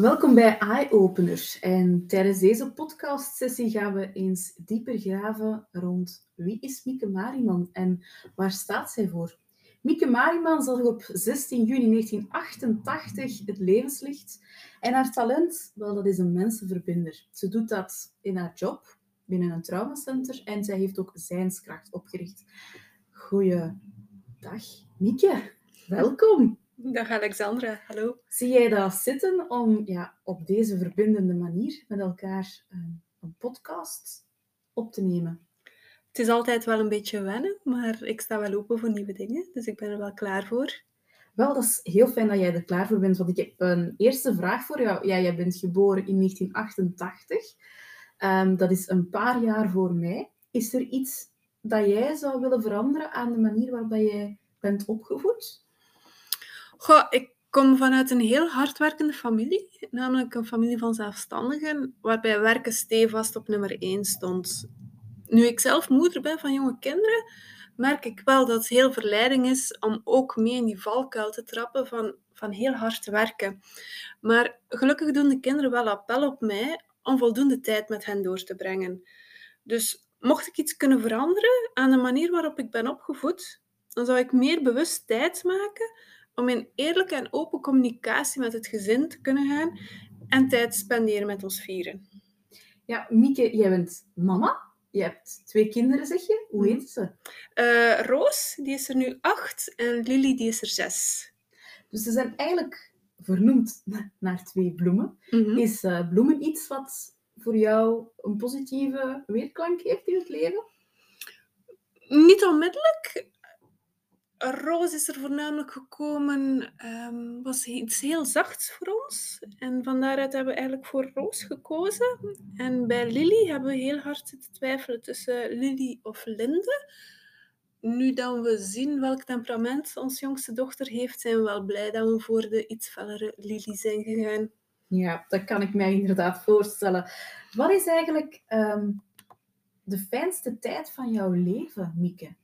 Welkom bij Eye Opener. En tijdens deze podcastsessie gaan we eens dieper graven rond wie is Mieke Mariman en waar staat zij voor? Mieke Mariman zag op 16 juni 1988 het levenslicht. En haar talent, wel, dat is een mensenverbinder. Ze doet dat in haar job binnen een traumacenter en zij heeft ook Zijnskracht opgericht. Goeiedag, Mieke. Welkom. Dag Alexandra, hallo. Zie jij dat zitten om ja, op deze verbindende manier met elkaar uh, een podcast op te nemen? Het is altijd wel een beetje wennen, maar ik sta wel open voor nieuwe dingen, dus ik ben er wel klaar voor. Wel, dat is heel fijn dat jij er klaar voor bent, want ik heb een eerste vraag voor jou. Ja, jij bent geboren in 1988. Um, dat is een paar jaar voor mij. Is er iets dat jij zou willen veranderen aan de manier waarop jij bent opgevoed? Goh, ik kom vanuit een heel hardwerkende familie, namelijk een familie van zelfstandigen, waarbij werken stevast op nummer 1 stond. Nu ik zelf moeder ben van jonge kinderen, merk ik wel dat het heel verleiding is om ook mee in die valkuil te trappen van, van heel hard werken. Maar gelukkig doen de kinderen wel appel op mij om voldoende tijd met hen door te brengen. Dus mocht ik iets kunnen veranderen aan de manier waarop ik ben opgevoed, dan zou ik meer bewust tijd maken om in eerlijke en open communicatie met het gezin te kunnen gaan en tijd spenderen met ons vieren. Ja, Mieke, jij bent mama. Je hebt twee kinderen, zeg je. Hoe mhm. heet ze? Uh, Roos, die is er nu acht, en Lily, die is er zes. Dus ze zijn eigenlijk vernoemd naar twee bloemen. Mhm. Is uh, bloemen iets wat voor jou een positieve weerklank heeft in het leven? Niet onmiddellijk. Roos is er voornamelijk gekomen, um, was iets heel zachts voor ons. En van daaruit hebben we eigenlijk voor Roos gekozen. En bij Lily hebben we heel hard zitten twijfelen tussen Lily of Linde. Nu dat we zien welk temperament onze jongste dochter heeft, zijn we wel blij dat we voor de iets fellere Lily zijn gegaan. Ja, dat kan ik mij inderdaad voorstellen. Wat is eigenlijk um, de fijnste tijd van jouw leven, Mieke?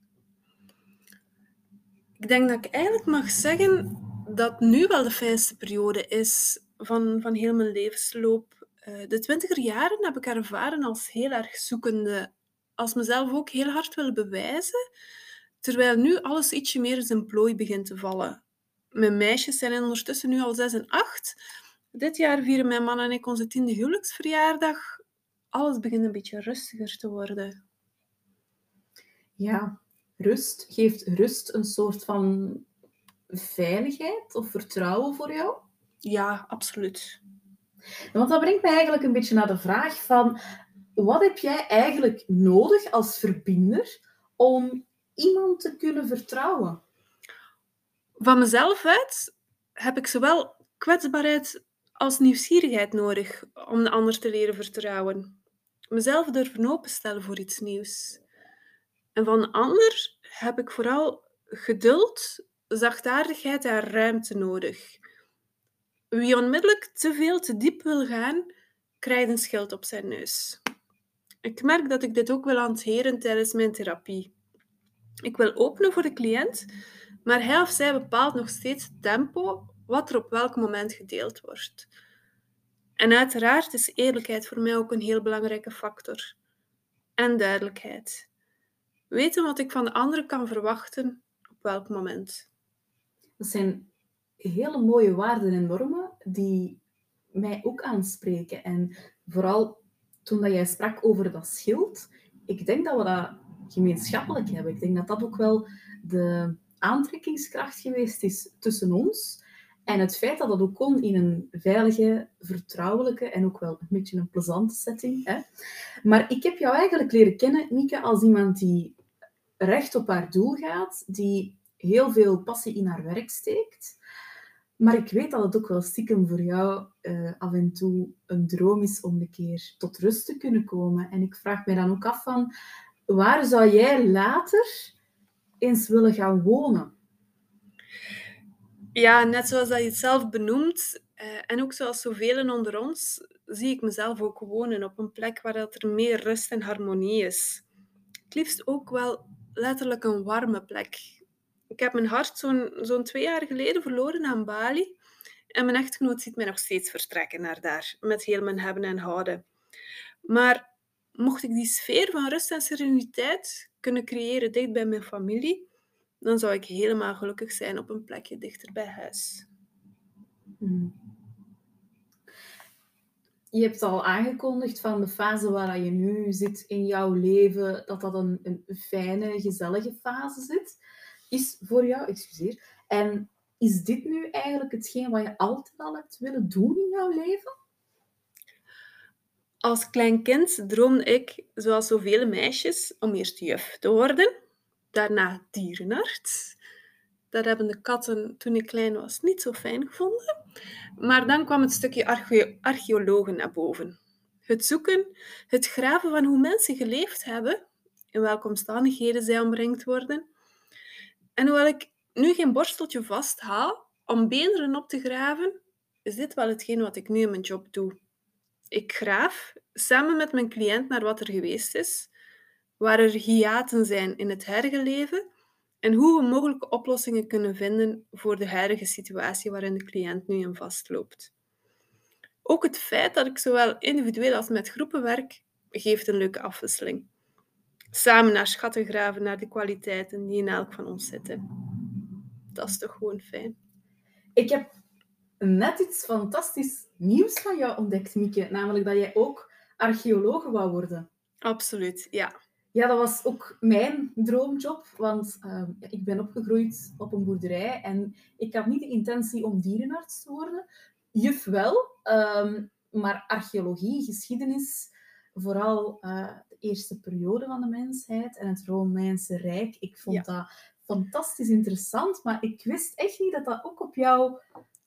Ik denk dat ik eigenlijk mag zeggen dat nu wel de fijnste periode is van, van heel mijn levensloop. Uh, de twintiger jaren heb ik ervaren als heel erg zoekende, als mezelf ook heel hard willen bewijzen, terwijl nu alles ietsje meer in zijn plooi begint te vallen. Mijn meisjes zijn ondertussen nu al zes en acht. Dit jaar vieren mijn man en ik onze tiende huwelijksverjaardag. Alles begint een beetje rustiger te worden. Ja, rust? Geeft rust een soort van veiligheid of vertrouwen voor jou? Ja, absoluut. Want dat brengt mij eigenlijk een beetje naar de vraag van wat heb jij eigenlijk nodig als verbinder om iemand te kunnen vertrouwen? Van mezelf uit heb ik zowel kwetsbaarheid als nieuwsgierigheid nodig om de ander te leren vertrouwen. Mezelf durven openstellen voor iets nieuws. En van ander heb ik vooral geduld, zachtaardigheid en ruimte nodig. Wie onmiddellijk te veel te diep wil gaan, krijgt een schild op zijn neus. Ik merk dat ik dit ook wil hanteren tijdens mijn therapie. Ik wil openen voor de cliënt, maar hij of zij bepaalt nog steeds het tempo wat er op welk moment gedeeld wordt. En uiteraard is eerlijkheid voor mij ook een heel belangrijke factor. En duidelijkheid. Weten wat ik van de anderen kan verwachten op welk moment. Dat zijn hele mooie waarden en normen die mij ook aanspreken. En vooral toen dat jij sprak over dat schild, ik denk dat we dat gemeenschappelijk hebben. Ik denk dat dat ook wel de aantrekkingskracht geweest is tussen ons. En het feit dat dat ook kon in een veilige, vertrouwelijke en ook wel een beetje een plezante setting. Hè? Maar ik heb jou eigenlijk leren kennen, Mieke, als iemand die recht op haar doel gaat, die heel veel passie in haar werk steekt. Maar ik weet dat het ook wel stiekem voor jou uh, af en toe een droom is om een keer tot rust te kunnen komen. En ik vraag me dan ook af van, waar zou jij later eens willen gaan wonen? Ja, net zoals dat je het zelf benoemt, uh, en ook zoals zoveel onder ons, zie ik mezelf ook wonen op een plek waar dat er meer rust en harmonie is. Het liefst ook wel letterlijk een warme plek. Ik heb mijn hart zo'n zo'n twee jaar geleden verloren aan Bali. en mijn echtgenoot ziet mij nog steeds vertrekken naar daar, met heel mijn hebben en houden. Maar mocht ik die sfeer van rust en sereniteit kunnen creëren dicht bij mijn familie, dan zou ik helemaal gelukkig zijn op een plekje dichter bij huis. Hmm. Je hebt al aangekondigd van de fase waar je nu zit in jouw leven, dat dat een, een fijne, gezellige fase zit, is voor jou, excuseer. En is dit nu eigenlijk hetgeen wat je altijd al hebt willen doen in jouw leven? Als klein kind droomde ik, zoals zoveel meisjes, om eerst juf te worden, daarna dierenarts. Dat hebben de katten toen ik klein was niet zo fijn gevonden. Maar dan kwam het stukje arche archeologen naar boven. Het zoeken, het graven van hoe mensen geleefd hebben, in welke omstandigheden zij omringd worden. En hoewel ik nu geen borsteltje vasthaal om beenderen op te graven, is dit wel hetgeen wat ik nu in mijn job doe. Ik graaf samen met mijn cliënt naar wat er geweest is, waar er hiaten zijn in het huidige leven en hoe we mogelijke oplossingen kunnen vinden voor de huidige situatie waarin de cliënt nu in vastloopt. Ook het feit dat ik zowel individueel als met groepen werk, geeft een leuke afwisseling. Samen naar schatten graven naar de kwaliteiten die in elk van ons zitten. Dat is toch gewoon fijn. Ik heb net iets fantastisch nieuws van jou ontdekt, Mieke. Namelijk dat jij ook archeoloog wou worden. Absoluut, ja. Ja, dat was ook mijn droomjob, want uh, ik ben opgegroeid op een boerderij en ik had niet de intentie om dierenarts te worden. Juf wel, um, maar archeologie, geschiedenis, vooral uh, de eerste periode van de mensheid en het Romeinse Rijk, ik vond dat fantastisch interessant, maar ik wist echt niet dat dat ook op jouw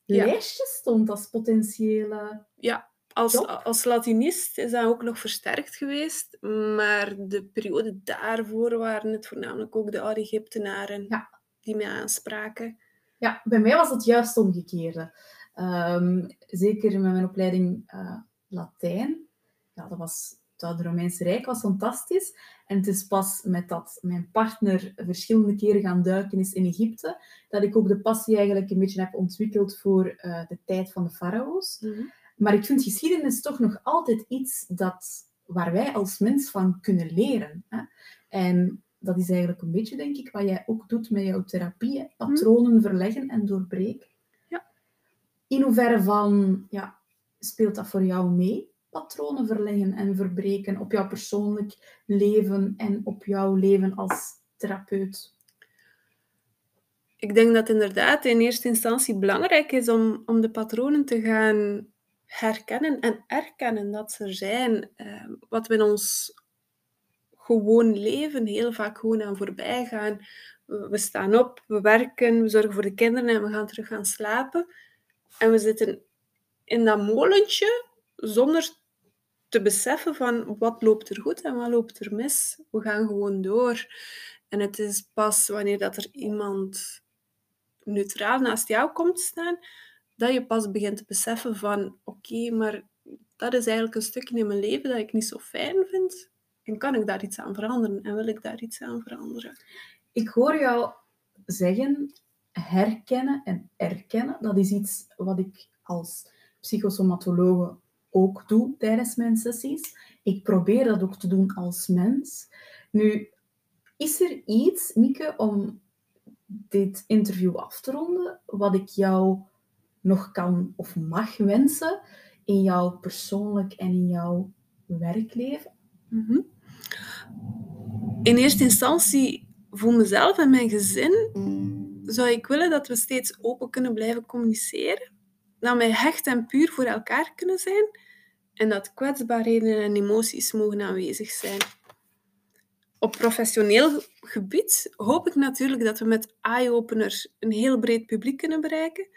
ja. lijstje stond als potentiële ja, als, als Latinist is dat ook nog versterkt geweest, maar de periode daarvoor waren het voornamelijk ook de oude Egyptenaren ja. die mij aanspraken. Ja, bij mij was het juist omgekeerde. Um, zeker met mijn opleiding uh, Latijn. Ja, dat was, het Oude Romeinse Rijk was fantastisch. En het is pas met dat mijn partner verschillende keren gaan duiken is in Egypte, dat ik ook de passie eigenlijk een beetje heb ontwikkeld voor uh, de tijd van de farao's. Mm -hmm. Maar ik vind geschiedenis toch nog altijd iets dat, waar wij als mens van kunnen leren. Hè? En dat is eigenlijk een beetje, denk ik, wat jij ook doet met jouw therapie. Hè? Patronen verleggen en doorbreken. Ja. In hoeverre van, ja, speelt dat voor jou mee? Patronen verleggen en verbreken op jouw persoonlijk leven en op jouw leven als therapeut? Ik denk dat inderdaad in eerste instantie belangrijk is om, om de patronen te gaan herkennen en erkennen dat ze er zijn. Uh, wat we in ons gewoon leven heel vaak gewoon aan voorbij gaan. We staan op, we werken, we zorgen voor de kinderen en we gaan terug gaan slapen. En we zitten in dat molentje zonder te beseffen van wat loopt er goed en wat loopt er mis. We gaan gewoon door. En het is pas wanneer dat er iemand neutraal naast jou komt staan, dat je pas begint te beseffen van oké, maar dat is eigenlijk een stukje in mijn leven dat ik niet zo fijn vind. En kan ik daar iets aan veranderen? En wil ik daar iets aan veranderen? Ik hoor jou zeggen, herkennen en erkennen. Dat is iets wat ik als psychosomatologe ook doe tijdens mijn sessies. Ik probeer dat ook te doen als mens. Nu, is er iets, Mieke, om dit interview af te ronden, wat ik jou nog kan of mag wensen in jouw persoonlijk en in jouw werkleven? -hmm. In eerste instantie voor mezelf en mijn gezin zou ik willen dat we steeds open kunnen blijven communiceren. Dat we hecht en puur voor elkaar kunnen zijn en dat kwetsbaarheden en emoties mogen aanwezig zijn. Op professioneel gebied hoop ik natuurlijk dat we met eye-openers een heel breed publiek kunnen bereiken,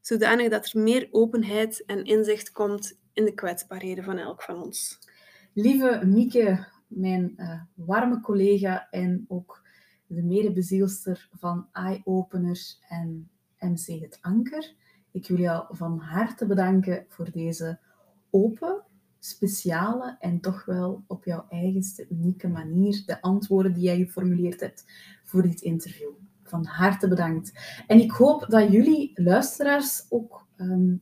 zodanig dat er meer openheid en inzicht komt in de kwetsbaarheden van elk van ons. Lieve Mieke, mijn uh, warme collega en ook de medebezielster van Eye Openers en MC Het Anker. Ik wil jou van harte bedanken voor deze open, speciale en toch wel op jouw eigenste unieke manier de antwoorden die jij geformuleerd hebt voor dit interview. Van harte bedankt. En ik hoop dat jullie luisteraars ook ehm,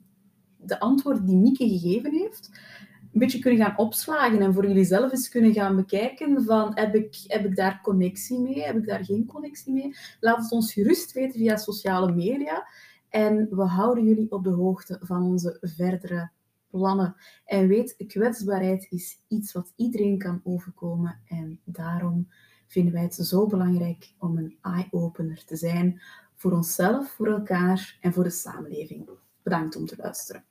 de antwoorden die Mieke gegeven heeft, een beetje kunnen gaan opslagen en voor jullie zelf eens kunnen gaan bekijken van heb ik, heb ik daar connectie mee, heb ik daar geen connectie mee? Laat het ons gerust weten via sociale media en we houden jullie op de hoogte van onze verdere plannen. En weet, kwetsbaarheid is iets wat iedereen kan overkomen en daarom vinden wij het zo belangrijk om een eye-opener te zijn voor onszelf, voor elkaar en voor de samenleving. Bedankt om te luisteren.